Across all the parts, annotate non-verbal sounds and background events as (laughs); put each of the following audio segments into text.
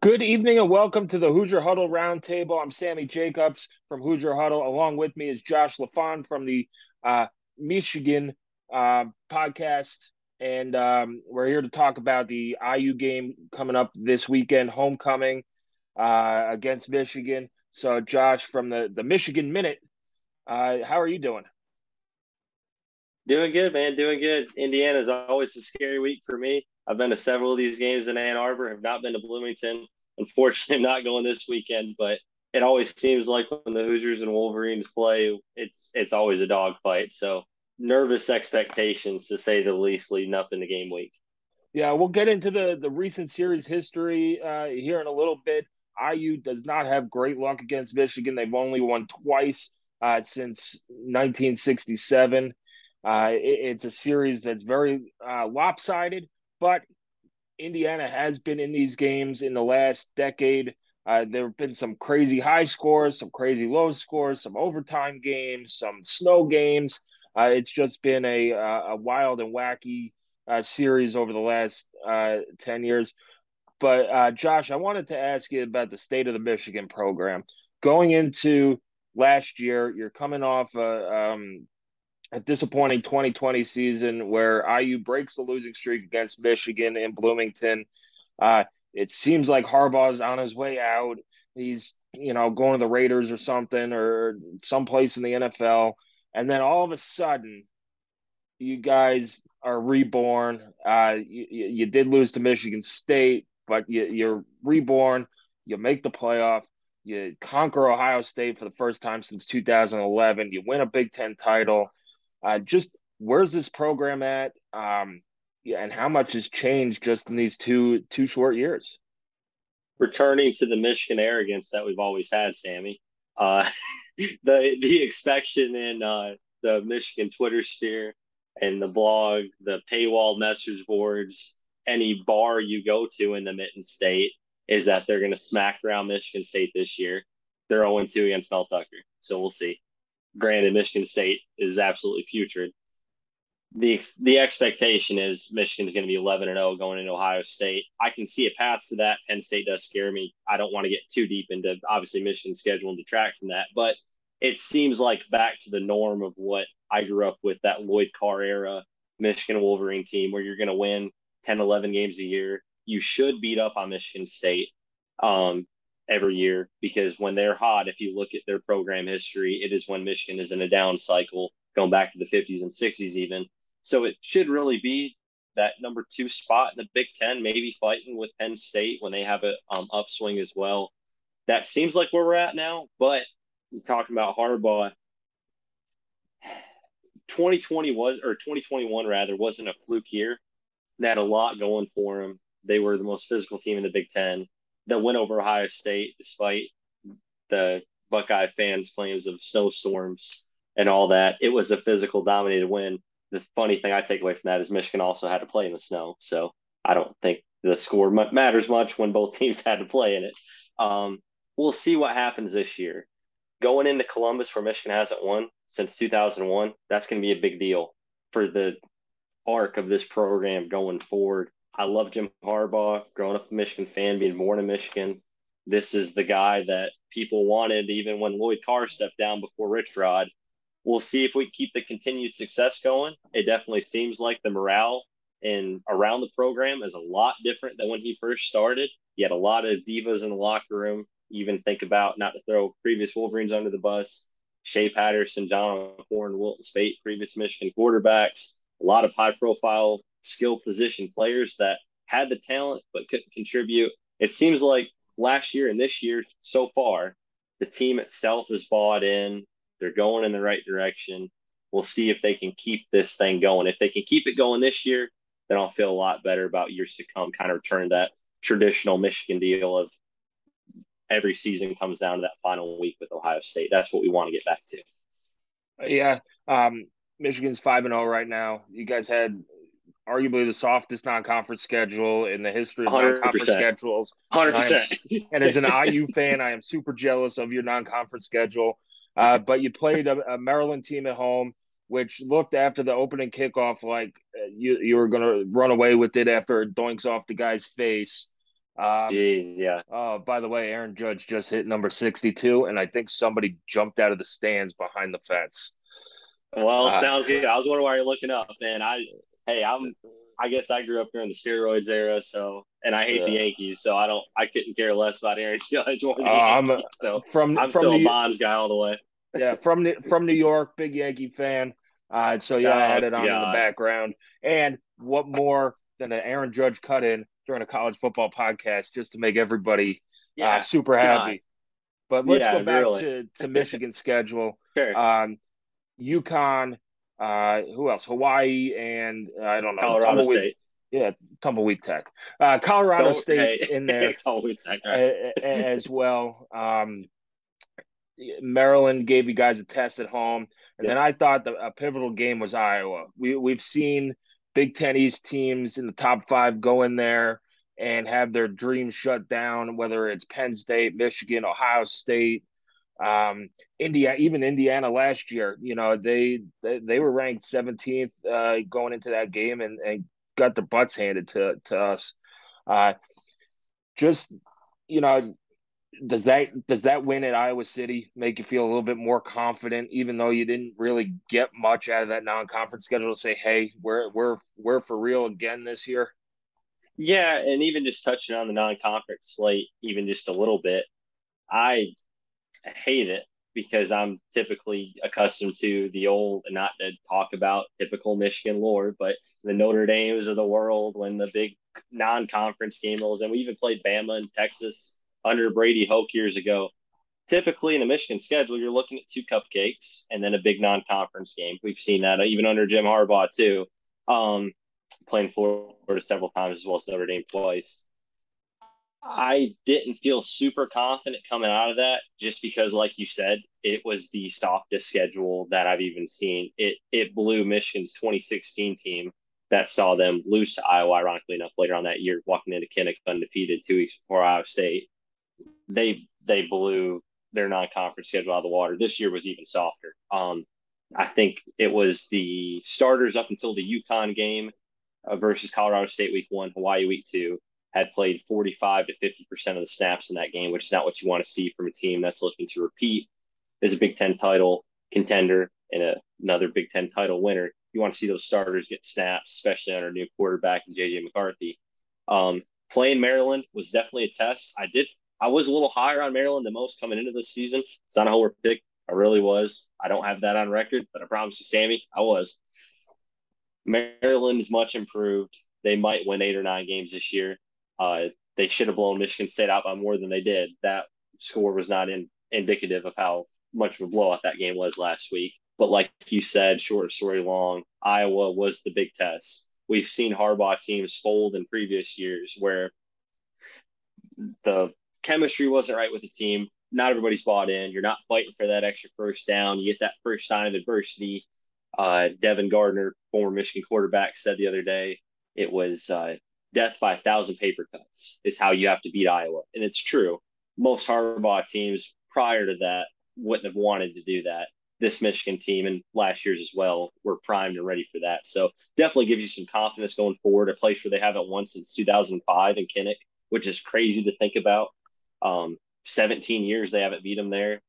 Good evening and welcome to the Hoosier Huddle Roundtable. I'm Sammy Jacobs from Hoosier Huddle. Along with me is Josh LaFon from the uh, Michigan uh, podcast. And um, we're here to talk about the IU game coming up this weekend, homecoming uh, against Michigan. So, Josh, from the, the Michigan Minute, uh, how are you doing? Doing good, man. Doing good. Indiana is always a scary week for me. I've been to several of these games in Ann Arbor. Have not been to Bloomington. Unfortunately, I'm (laughs) not going this weekend. But it always seems like when the Hoosiers and Wolverines play, it's it's always a dogfight. So nervous expectations to say the least leading up in the game week. Yeah, we'll get into the the recent series history uh, here in a little bit. IU does not have great luck against Michigan. They've only won twice uh, since 1967. Uh, it, it's a series that's very uh, lopsided, but Indiana has been in these games in the last decade. Uh, there have been some crazy high scores, some crazy low scores, some overtime games, some snow games. Uh, it's just been a, a wild and wacky uh, series over the last uh, 10 years. But uh, Josh, I wanted to ask you about the state of the Michigan program. Going into last year, you're coming off a, um, a disappointing 2020 season where IU breaks the losing streak against Michigan in Bloomington. Uh, it seems like Harbaugh's on his way out. He's, you know, going to the Raiders or something or someplace in the NFL. And then all of a sudden, you guys are reborn. Uh, you, you did lose to Michigan State, but you, you're reborn. You make the playoff. You conquer Ohio State for the first time since 2011. You win a Big Ten title. Uh, just where's this program at? Um, yeah, and how much has changed just in these two two short years? Returning to the Michigan arrogance that we've always had, Sammy. Uh, (laughs) the the expectation in uh, the Michigan Twitter sphere and the blog, the paywall message boards, any bar you go to in the Mitten State is that they're going to smack around Michigan State this year. They're 0 2 against Mel Tucker. So we'll see. Granted, Michigan State is absolutely putrid. The, the expectation is Michigan's going to be 11 and 0 going into Ohio State. I can see a path for that. Penn State does scare me. I don't want to get too deep into obviously Michigan's schedule and detract from that, but it seems like back to the norm of what I grew up with that Lloyd Carr era Michigan Wolverine team where you're going to win 10, 11 games a year. You should beat up on Michigan State um, every year because when they're hot, if you look at their program history, it is when Michigan is in a down cycle going back to the 50s and 60s, even. So it should really be that number two spot in the Big Ten, maybe fighting with Penn State when they have an um, upswing as well. That seems like where we're at now, but talking about Harbaugh, 2020 was or 2021 rather wasn't a fluke year. They had a lot going for them. They were the most physical team in the Big Ten. That went over Ohio State despite the Buckeye fans' claims of snowstorms and all that. It was a physical dominated win. The funny thing I take away from that is Michigan also had to play in the snow, so I don't think the score matters much when both (laughs) teams had to play in it. Um, we'll see what happens this year going into Columbus, where Michigan hasn't won since 2001, that's going to be a big deal for the arc of this program going forward. I love Jim Harbaugh, growing up a Michigan fan, being born in Michigan. This is the guy that people wanted even when Lloyd Carr stepped down before Rich Rod. We'll see if we keep the continued success going. It definitely seems like the morale and around the program is a lot different than when he first started. He had a lot of divas in the locker room even think about not to throw previous Wolverines under the bus. Shea Patterson, John O'Korn, Wilton Speight, previous Michigan quarterbacks. a lot of high profile skill position players that had the talent but couldn't contribute. It seems like last year and this year so far, the team itself is bought in. They're going in the right direction. We'll see if they can keep this thing going. If they can keep it going this year, then I'll feel a lot better about years to come. Kind of return that traditional Michigan deal of every season comes down to that final week with Ohio State. That's what we want to get back to. Yeah. Um, Michigan's 5 and 0 right now. You guys had arguably the softest non-conference schedule in the history of 100%. non-conference schedules. Hundred percent. And as an IU (laughs) fan, I am super jealous of your non-conference schedule. Uh, but you played a, a, Maryland team at home, which looked after the opening kickoff like uh, you you were going to run away with it after it doinks off the guy's face. Um, Jeez, yeah. Oh, by the way, Aaron Judge just hit number sixty-two, and I think somebody jumped out of the stands behind the fence. Well, uh, sounds good. I was wondering why you're looking up, man. I hey, I'm I guess I grew up during the steroids era, so and I hate yeah. the Yankees, so I don't I couldn't care less about Aaron (laughs) Judge or the uh, Yankees. I'm a, (laughs) so from I'm from still New, a Bonds guy all the way. yeah, from from New York, big Yankee fan. Uh, so yeah, oh, I had it on God. in the background. And what more than an Aaron Judge cut in during a college football podcast just to make everybody uh, yeah, uh, super happy. But let's yeah, go back really. to, to (laughs) Michigan's schedule. Sure. Um, UConn, uh, who else? Hawaii and uh, I don't know. Colorado Tumbleweed, State. Yeah, Tumbleweed Tech. Uh, Colorado State hey, in (laughs) there Tech, right. as well. Um, Maryland gave you guys a test at home, and yeah. then I thought the, a pivotal game was Iowa. We we've seen Big Ten East teams in the top five go in there and have their dreams shut down, whether it's Penn State, Michigan, Ohio State, um, India, even Indiana last year, you know, they they, they were ranked 17th uh, going into that game and, and got their butts handed to to us. Uh, just you know, does that does that win at Iowa City make you feel a little bit more confident, even though you didn't really get much out of that non-conference schedule? To say, hey, we're we're we're for real again this year. Yeah, and even just touching on the non-conference slate, even just a little bit, I hate it because I'm typically accustomed to the old, and not to talk about typical Michigan lore, but the Notre Dames of the world when the big non-conference game rolls, and we even played Bama and Texas under Brady Hoke years ago. Typically in the Michigan schedule, you're looking at two cupcakes and then a big non-conference game. We've seen that even under Jim Harbaugh too, um, playing Florida several times as well as Notre Dame twice. I didn't feel super confident coming out of that just because, like you said, it was the softest schedule that I've even seen. It it blew Michigan's 2016 team that saw them lose to Iowa, ironically enough, later on that year, walking into Kinnick undefeated two weeks before Iowa State. They they blew their non-conference schedule out of the water. This year was even softer. Um, I think it was the starters up until the UConn game uh, versus Colorado State week one, Hawaii week two had played 45 to 50% of the snaps in that game, which is not what you want to see from a team that's looking to repeat as a Big Ten title contender and a, another Big Ten title winner. You want to see those starters get snaps, especially our new quarterback and JJ McCarthy. Um, playing Maryland was definitely a test. I did, I was a little higher on Maryland than most coming into this season. It's not a whole pick. I really was. I don't have that on record, but I promise you, Sammy, I was. Maryland is much improved. They might win eight or nine games this year. Uh, they should have blown Michigan State out by more than they did. That score was not in, indicative of how much of a blowout that game was last week. But like you said, short story long, Iowa was the big test. We've seen Harbaugh teams fold in previous years where the chemistry wasn't right with the team. Not everybody's bought in. You're not fighting for that extra first down. You get that first sign of adversity. Uh, Devin Gardner, former Michigan quarterback, said the other day it was uh, death by a thousand paper cuts is how you have to beat Iowa. And it's true. Most Harbaugh teams prior to that wouldn't have wanted to do that. This Michigan team and last year's as well were primed and ready for that. So definitely gives you some confidence going forward. A place where they haven't won since 2005 in Kinnick, which is crazy to think about. Um, 17 years they haven't beat them there.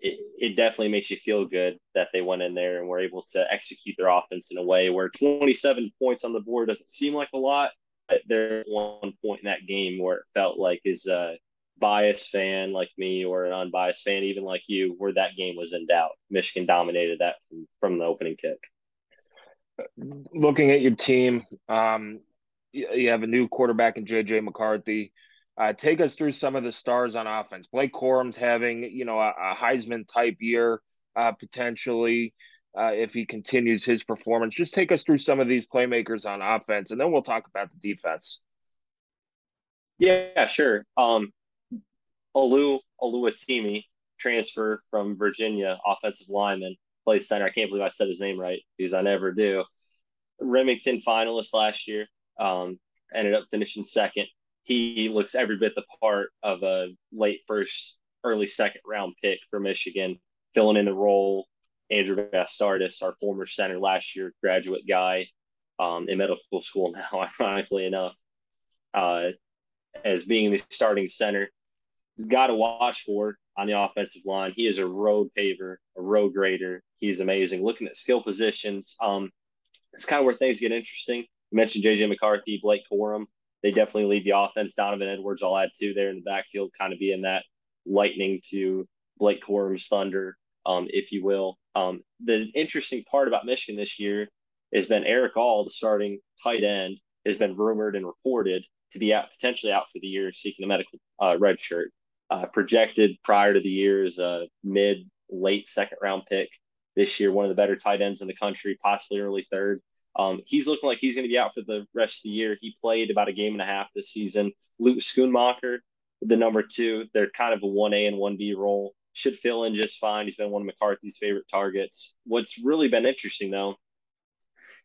It, it definitely makes you feel good that they went in there and were able to execute their offense in a way where 27 points on the board doesn't seem like a lot, there's one point in that game where it felt like as a biased fan like me or an unbiased fan even like you where that game was in doubt michigan dominated that from, from the opening kick looking at your team, um, you have a new quarterback in JJ McCarthy. Uh, take us through some of the stars on offense. Blake Corum's having, you know, a, a Heisman type year uh, potentially uh, if he continues his performance. Just take us through some of these playmakers on offense, and then we'll talk about the defense. Yeah, sure. Um, Olu Oluwatimi, transfer from Virginia, offensive lineman, plays center. I can't believe I said his name right because I never do. Remington finalist last year. Um, ended up finishing second. He looks every bit the part of a late first, early second round pick for Michigan, filling in the role. Andrew Vastardis, our former center last year, graduate guy um, in medical school now, (laughs) ironically enough, uh, as being the starting center. Got to watch for on the offensive line. He is a road paver, a road grader. He's amazing. Looking at skill positions, um, it's kind of where things get interesting. You mentioned JJ McCarthy, Blake Corum. They definitely lead the offense. Donovan Edwards, I'll add two there in the backfield, kind of being that lightning to Blake Corum's thunder, um, if you will. Um, the interesting part about Michigan this year has been Erick All, the starting tight end, has been rumored and reported to be out potentially out for the year, seeking a medical uh, red shirt. Uh, projected prior to the year as a mid late second round pick this year, one of the better tight ends in the country, possibly early third. Um, he's looking like he's going to be out for the rest of the year. He played about a game and a half this season. Luke Schoonmaker, the number two, they're kind of a 1A and 1B role. Should fill in just fine. He's been one of McCarthy's favorite targets. What's really been interesting, though,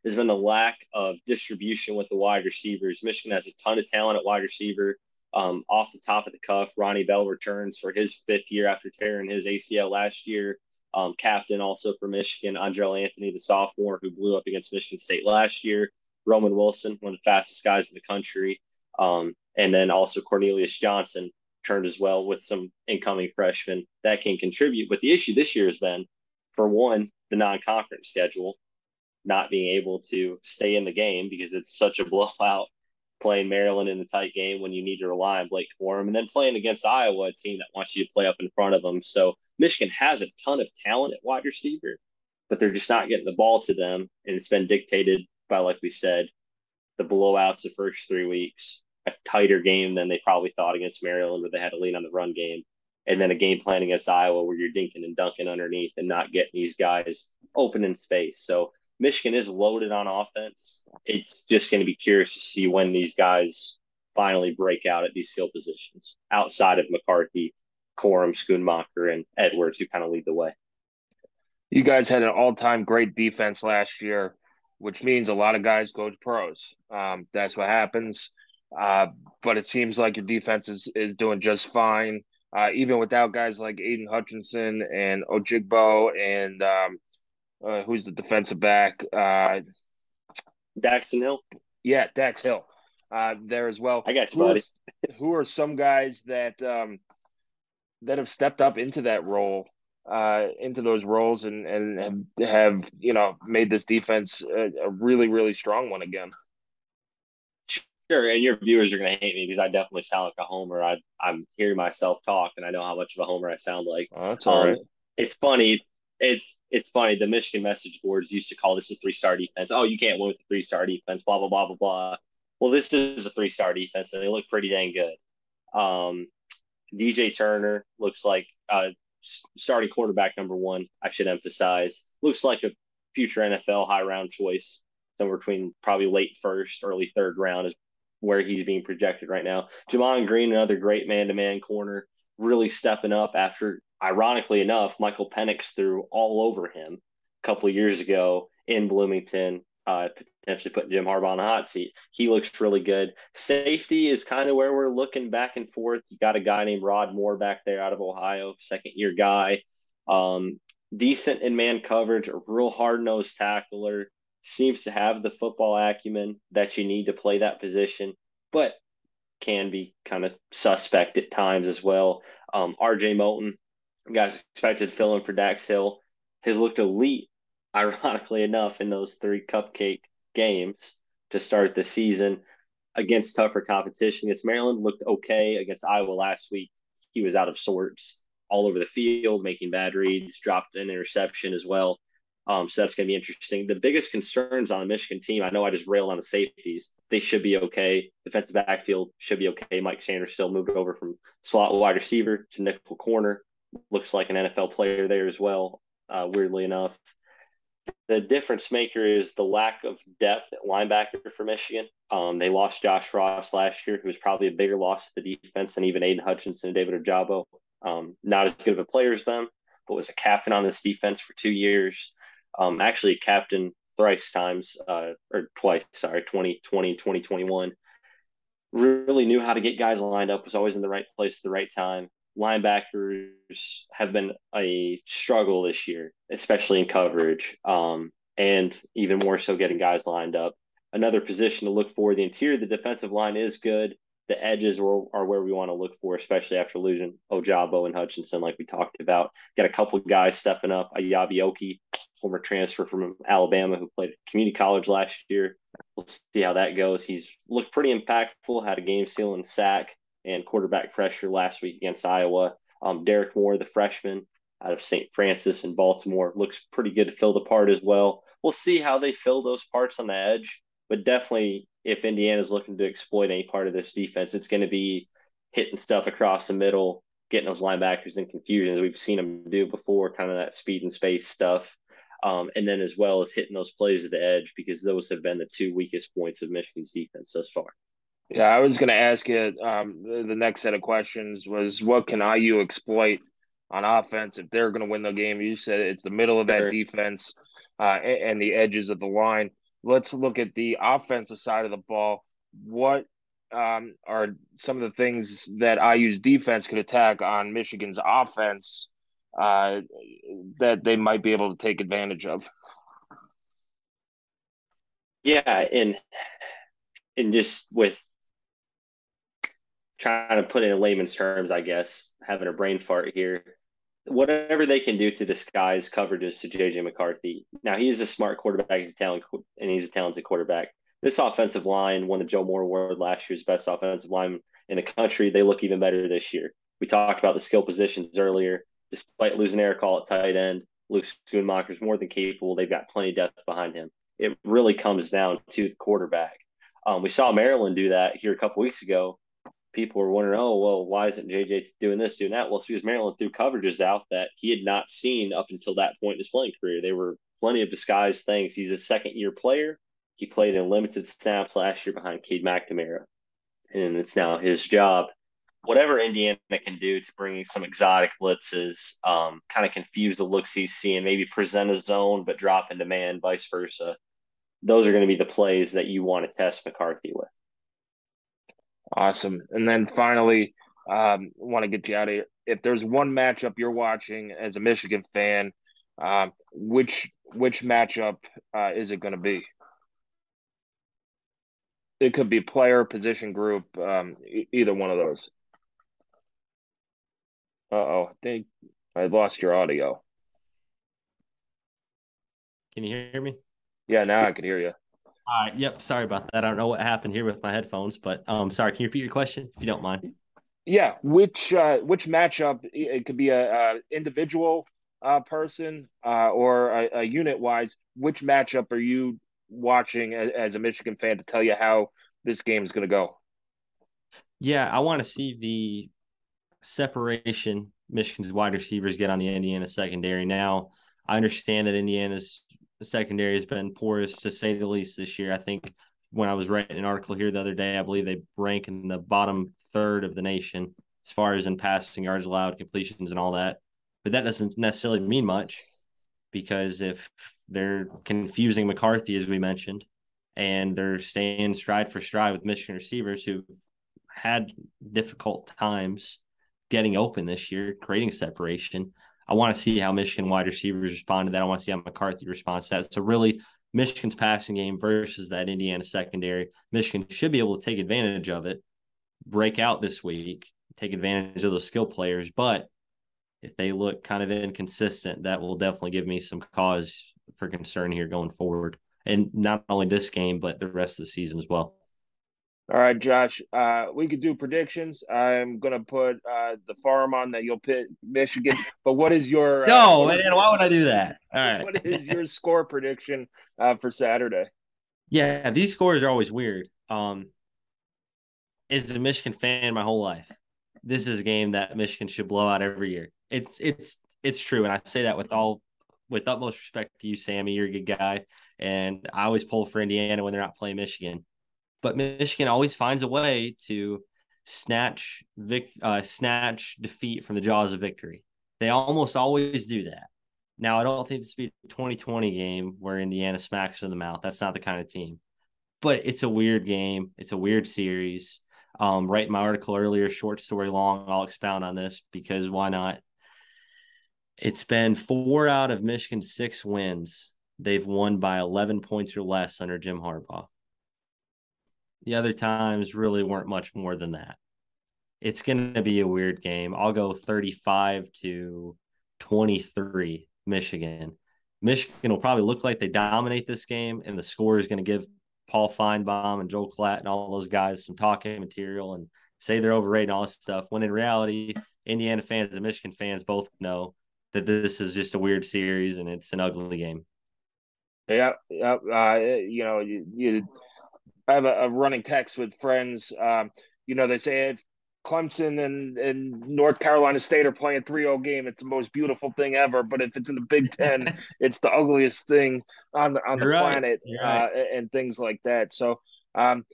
has been the lack of distribution with the wide receivers. Michigan has a ton of talent at wide receiver. Um, off the top of the cuff, Ronnie Bell returns for his fifth year after tearing his ACL last year. Um, captain also for Michigan, Andrel Anthony, the sophomore who blew up against Michigan State last year. Roman Wilson, one of the fastest guys in the country. Um, and then also Cornelius Johnson turned as well with some incoming freshmen that can contribute. But the issue this year has been, for one, the non conference schedule, not being able to stay in the game because it's such a blowout playing Maryland in the tight game when you need to rely on Blake Corum, and then playing against Iowa, a team that wants you to play up in front of them. So Michigan has a ton of talent at wide receiver, but they're just not getting the ball to them, and it's been dictated by, like we said, the blowouts the first three weeks, a tighter game than they probably thought against Maryland, where they had to lean on the run game, and then a game plan against Iowa where you're dinking and dunking underneath and not getting these guys open in space. So Michigan is loaded on offense. It's just going to be curious to see when these guys finally break out at these field positions outside of McCarthy, Corum, Schoonmaker, and Edwards, who kind of lead the way. You guys had an all time great defense last year, which means a lot of guys go to pros. Um, that's what happens. Uh, but it seems like your defense is, is doing just fine, uh, even without guys like Aidan Hutchinson and Ojabo and um, uh, who's the defensive back? Uh, Daxton Hill. Yeah, Dax Hill. Uh, there as well. I got you, who buddy. Are, who are some guys that um, that have stepped up into that role, uh, into those roles, and and have, have you know made this defense a, a really really strong one again. Sure, and your viewers are going to hate me because I definitely sound like a homer. I, I'm hearing myself talk, and I know how much of a homer I sound like. Oh, that's um, right. It's funny it's it's funny. The Michigan message boards used to call this a three star defense. Oh, you can't win with a three star defense. Blah blah blah blah blah. Well, this is a three star defense, and they look pretty dang good. Um, DJ Turner looks like uh, starting quarterback number one. I should emphasize looks like a future NFL high round choice, somewhere between probably late first, early third round is where he's being projected right now. Gemon Green, another great man to man corner, really stepping up after ironically enough, Michael Penix threw all over him a couple years ago in Bloomington, uh, potentially putting Jim Harbaugh on the hot seat. He looks really good. Safety is kind of where we're looking back and forth. You got a guy named Rod Moore back there out of Ohio, second year guy. Um, decent in man coverage, a real hard nosed tackler. Seems to have the football acumen that you need to play that position, but can be kind of suspect at times as well. Um, RJ Moten, guys expected to fill in for Dax Hill, has looked elite, ironically enough, in those three cupcake games to start the season against tougher competition. Against Maryland, looked okay. Against Iowa last week, he was out of sorts all over the field, making bad reads, dropped an interception as well. Um, so that's going to be interesting. The biggest concerns on the Michigan team, I know I just railed on the safeties. They should be okay. Defensive backfield should be okay. Mike Sainristil moved over from slot wide receiver to nickel corner. Looks like an NFL player there as well, uh, weirdly enough. The difference maker is the lack of depth at linebacker for Michigan. Um, they lost Josh Ross last year, who was probably a bigger loss to the defense than even Aidan Hutchinson and David Ojabo. Um, not as good of a player as them, but was a captain on this defense for two years um, actually captain thrice times, uh, or twice, sorry, 2020, 2021. Really knew how to get guys lined up, was always in the right place at the right time. Linebackers have been a struggle this year, especially in coverage, um, and even more so getting guys lined up. Another position to look for the interior, the defensive line is good. The edges are, are where we want to look for, especially after losing Ojabo and Hutchinson, like we talked about. Got a couple guys stepping up. Eyabi Okie former transfer from Alabama who played community college last year. We'll see how that goes. He's looked pretty impactful, had a game stealing sack and quarterback pressure last week against Iowa. Um, Derrick Moore, the freshman out of St. Frances in Baltimore, looks pretty good to fill the part as well. We'll see how they fill those parts on the edge, but definitely if Indiana's looking to exploit any part of this defense, it's going to be hitting stuff across the middle, getting those linebackers in confusion as we've seen them do before, kind of that speed and space stuff um, and then as well as hitting those plays at the edge because those have been the two weakest points of Michigan's defense thus far. Yeah, I was going to ask you. Um, the, next set of questions was what can IU exploit on offense if they're going to win the game? You said it's the middle of that sure. defense uh, and, and the edges of the line. Let's look at the offensive side of the ball. What um, are some of the things that IU's defense could attack on Michigan's offense uh, that they might be able to take advantage of. Yeah, and and just with trying to put it in layman's terms, I guess having a brain fart here. Whatever they can do to disguise coverages to JJ McCarthy. Now he's a smart quarterback. He's a talent, and he's a talented quarterback. This offensive line won the Joe Moore Award last year's best offensive line in the country. They look even better this year. We talked about the skill positions earlier despite losing Erick All at tight end, Luke Schoonmaker is more than capable. They've got plenty of depth behind him. It really comes down to the quarterback. Um, we saw Maryland do that here a couple weeks ago. People were wondering, oh, well, why isn't JJ doing this, doing that? Well, it's because Maryland threw coverages out that he had not seen up until that point in his playing career. They were plenty of disguised things. He's a second year player. He played in limited snaps last year behind Cade McNamara. And it's now his job whatever Indiana can do to bring some exotic blitzes, um, kind of confuse the looks he's seeing, maybe present a zone but drop into man, vice versa. Those are going to be the plays that you want to test McCarthy with. Awesome. And then finally, um, want to get you out of here. If there's one matchup you're watching as a Michigan fan, um, which which matchup uh, is it going to be? It could be player, position group, um, e- either one of those. Uh oh, I think I lost your audio. Can you hear me? Yeah, now I can hear you. All right. Yep. Sorry about that. I don't know what happened here with my headphones, but um, sorry. Can you repeat your question if you don't mind? Yeah. Which uh, which matchup? It could be a, a individual uh, person uh, or a, a unit wise. Which matchup are you watching as, as a Michigan fan to tell you how this game is going to go? Yeah, I want to see the separation Michigan's wide receivers get on the Indiana secondary. Now, I understand that Indiana's secondary has been porous to say the least this year. I think when I was writing an article here the other day, I believe they rank in the bottom third of the nation as far as in passing yards allowed, completions, and all that. But that doesn't necessarily mean much because if they're confusing McCarthy, as we mentioned, and they're staying stride for stride with Michigan receivers who had difficult times getting open this year, creating separation. I want to see how Michigan wide receivers respond to that. I want to see how McCarthy responds to that. So really, Michigan's passing game versus that Indiana secondary. Michigan should be able to take advantage of it, break out this week, take advantage of those skill players. But if they look kind of inconsistent, that will definitely give me some cause for concern here going forward. And not only this game, but the rest of the season as well. All right, Josh. Uh, we could do predictions. I'm gonna put uh, the farm on that you'll pick Michigan. But what is your uh, no man? Why would I do that? All right. What is your score prediction uh, for Saturday? Yeah, these scores are always weird. Um, as a Michigan fan, my whole life, this is a game that Michigan should blow out every year. It's it's it's true, and I say that with all with utmost respect to you, Sammy. You're a good guy, and I always pull for Indiana when they're not playing Michigan but Michigan always finds a way to snatch vic, uh, snatch defeat from the jaws of victory. They almost always do that. Now, I don't think this be a 2020 game where Indiana smacks in the mouth. That's not the kind of team. But it's a weird game. It's a weird series. Um, write my article earlier, short story long. I'll expound on this because why not? It's been four out of Michigan's six wins. They've won by 11 points or less under Jim Harbaugh. The other times really weren't much more than that. It's going to be a weird game. I'll go 35 to 23 Michigan. Michigan will probably look like they dominate this game, and the score is going to give Paul Finebaum and Joel Klatt and all those guys some talking material and say they're overrated and all this stuff. When in reality, Indiana fans and Michigan fans both know that this is just a weird series and it's an ugly game. Yeah, yeah. Uh, you know, you, you I have a, a running text with friends. Um, you know, they say if Clemson and, and North Carolina State are playing 3-0 game, it's the most beautiful thing ever. But if it's in the Big (laughs) Ten, it's the ugliest thing on the on the right. planet, right. uh, and things like that. So, um,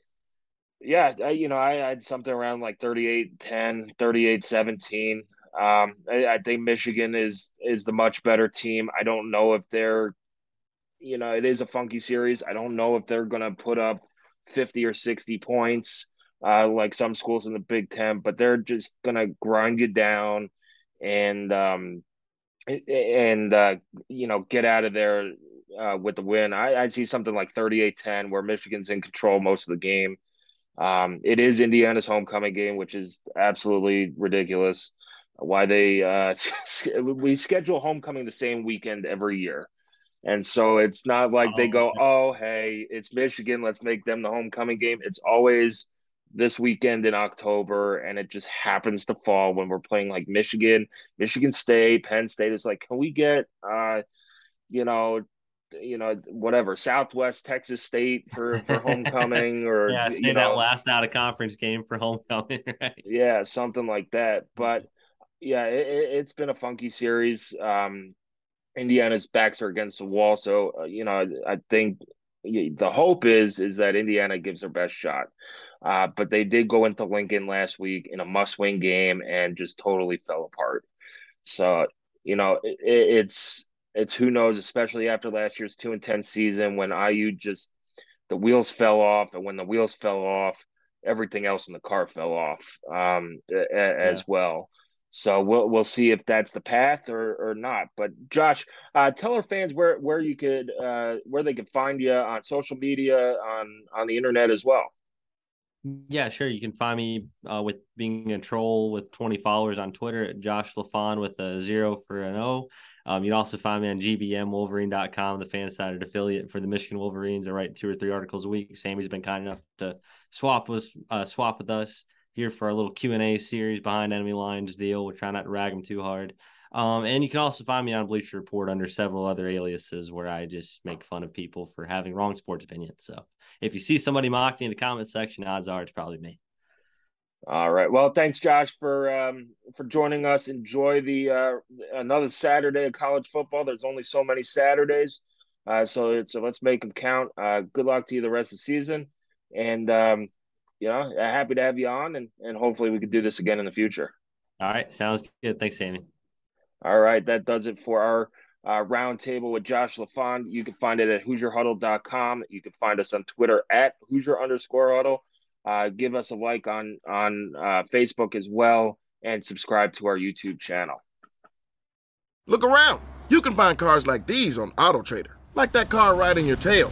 yeah, I, you know, I, I, had something around like 38-10, 38-17. Um, I, I think Michigan is is the much better team. I don't know if they're, you know, it is a funky series. I don't know if they're going to put up 50 or 60 points, uh, like some schools in the Big Ten, but they're just going to grind you down and, um, and, uh, you know, get out of there uh, with the win. I, I see something like 38 10 where Michigan's in control most of the game. Um, it is Indiana's homecoming game, which is absolutely ridiculous. Why they uh, (laughs) we schedule homecoming the same weekend every year. And so it's not like oh, they go, oh, hey, it's Michigan. Let's make them the homecoming game. It's always this weekend in October, and it just happens to fall when we're playing like Michigan, Michigan State, Penn State. It's like, can we get, uh, you know, you know, whatever, Southwest Texas State for, for homecoming, or (laughs) yeah, say you know, that last out of conference game for homecoming, (laughs) right? Yeah, something like that. But yeah, it, has been a funky series. Um, Indiana's backs are against the wall. So uh, you know, I think the hope is is that Indiana gives their best shot. Uh, but they did go into Lincoln last week in a must-win game and just totally fell apart. So you know, it, it's it's who knows, especially after last year's two and ten season when IU just the wheels fell off, and when the wheels fell off, everything else in the car fell off um, a, as yeah. well. So we'll we'll see if that's the path or or not. But Josh, uh, tell our fans where where you could uh, where they could find you on social media on on the internet as well. Yeah, sure. You can find me uh, with being a troll with 20 followers on Twitter at Josh LaFon with a zero for an O. Um, you can also find me on gbmwolverine.com, the fan-sided affiliate for the Michigan Wolverines. I write two or three articles a week. Sammy's been kind enough to swap with uh, swap with us here for our little Q and A series behind enemy lines deal. We're trying not to rag them too hard. Um, and you can also find me on Bleacher Report under several other aliases where I just make fun of people for having wrong sports opinions. So if you see somebody mocking in the comment section, odds are it's probably me. All right. Well, thanks, Josh, for um, for joining us. Enjoy the uh, another Saturday of college football. There's only so many Saturdays, uh, so so let's make them count. Uh, good luck to you the rest of the season, and um, you know, happy to have you on, and and hopefully we could do this again in the future. All right, sounds good. Thanks, Sammy. All right, that does it for our uh, roundtable with Josh LaFond. You can find it at HoosierHuddle.com. You can find us on Twitter at Hoosier underscore Huddle. Uh, give us a like on on uh, Facebook as well, and subscribe to our YouTube channel. Look around. You can find cars like these on Auto Trader, like that car riding your tail.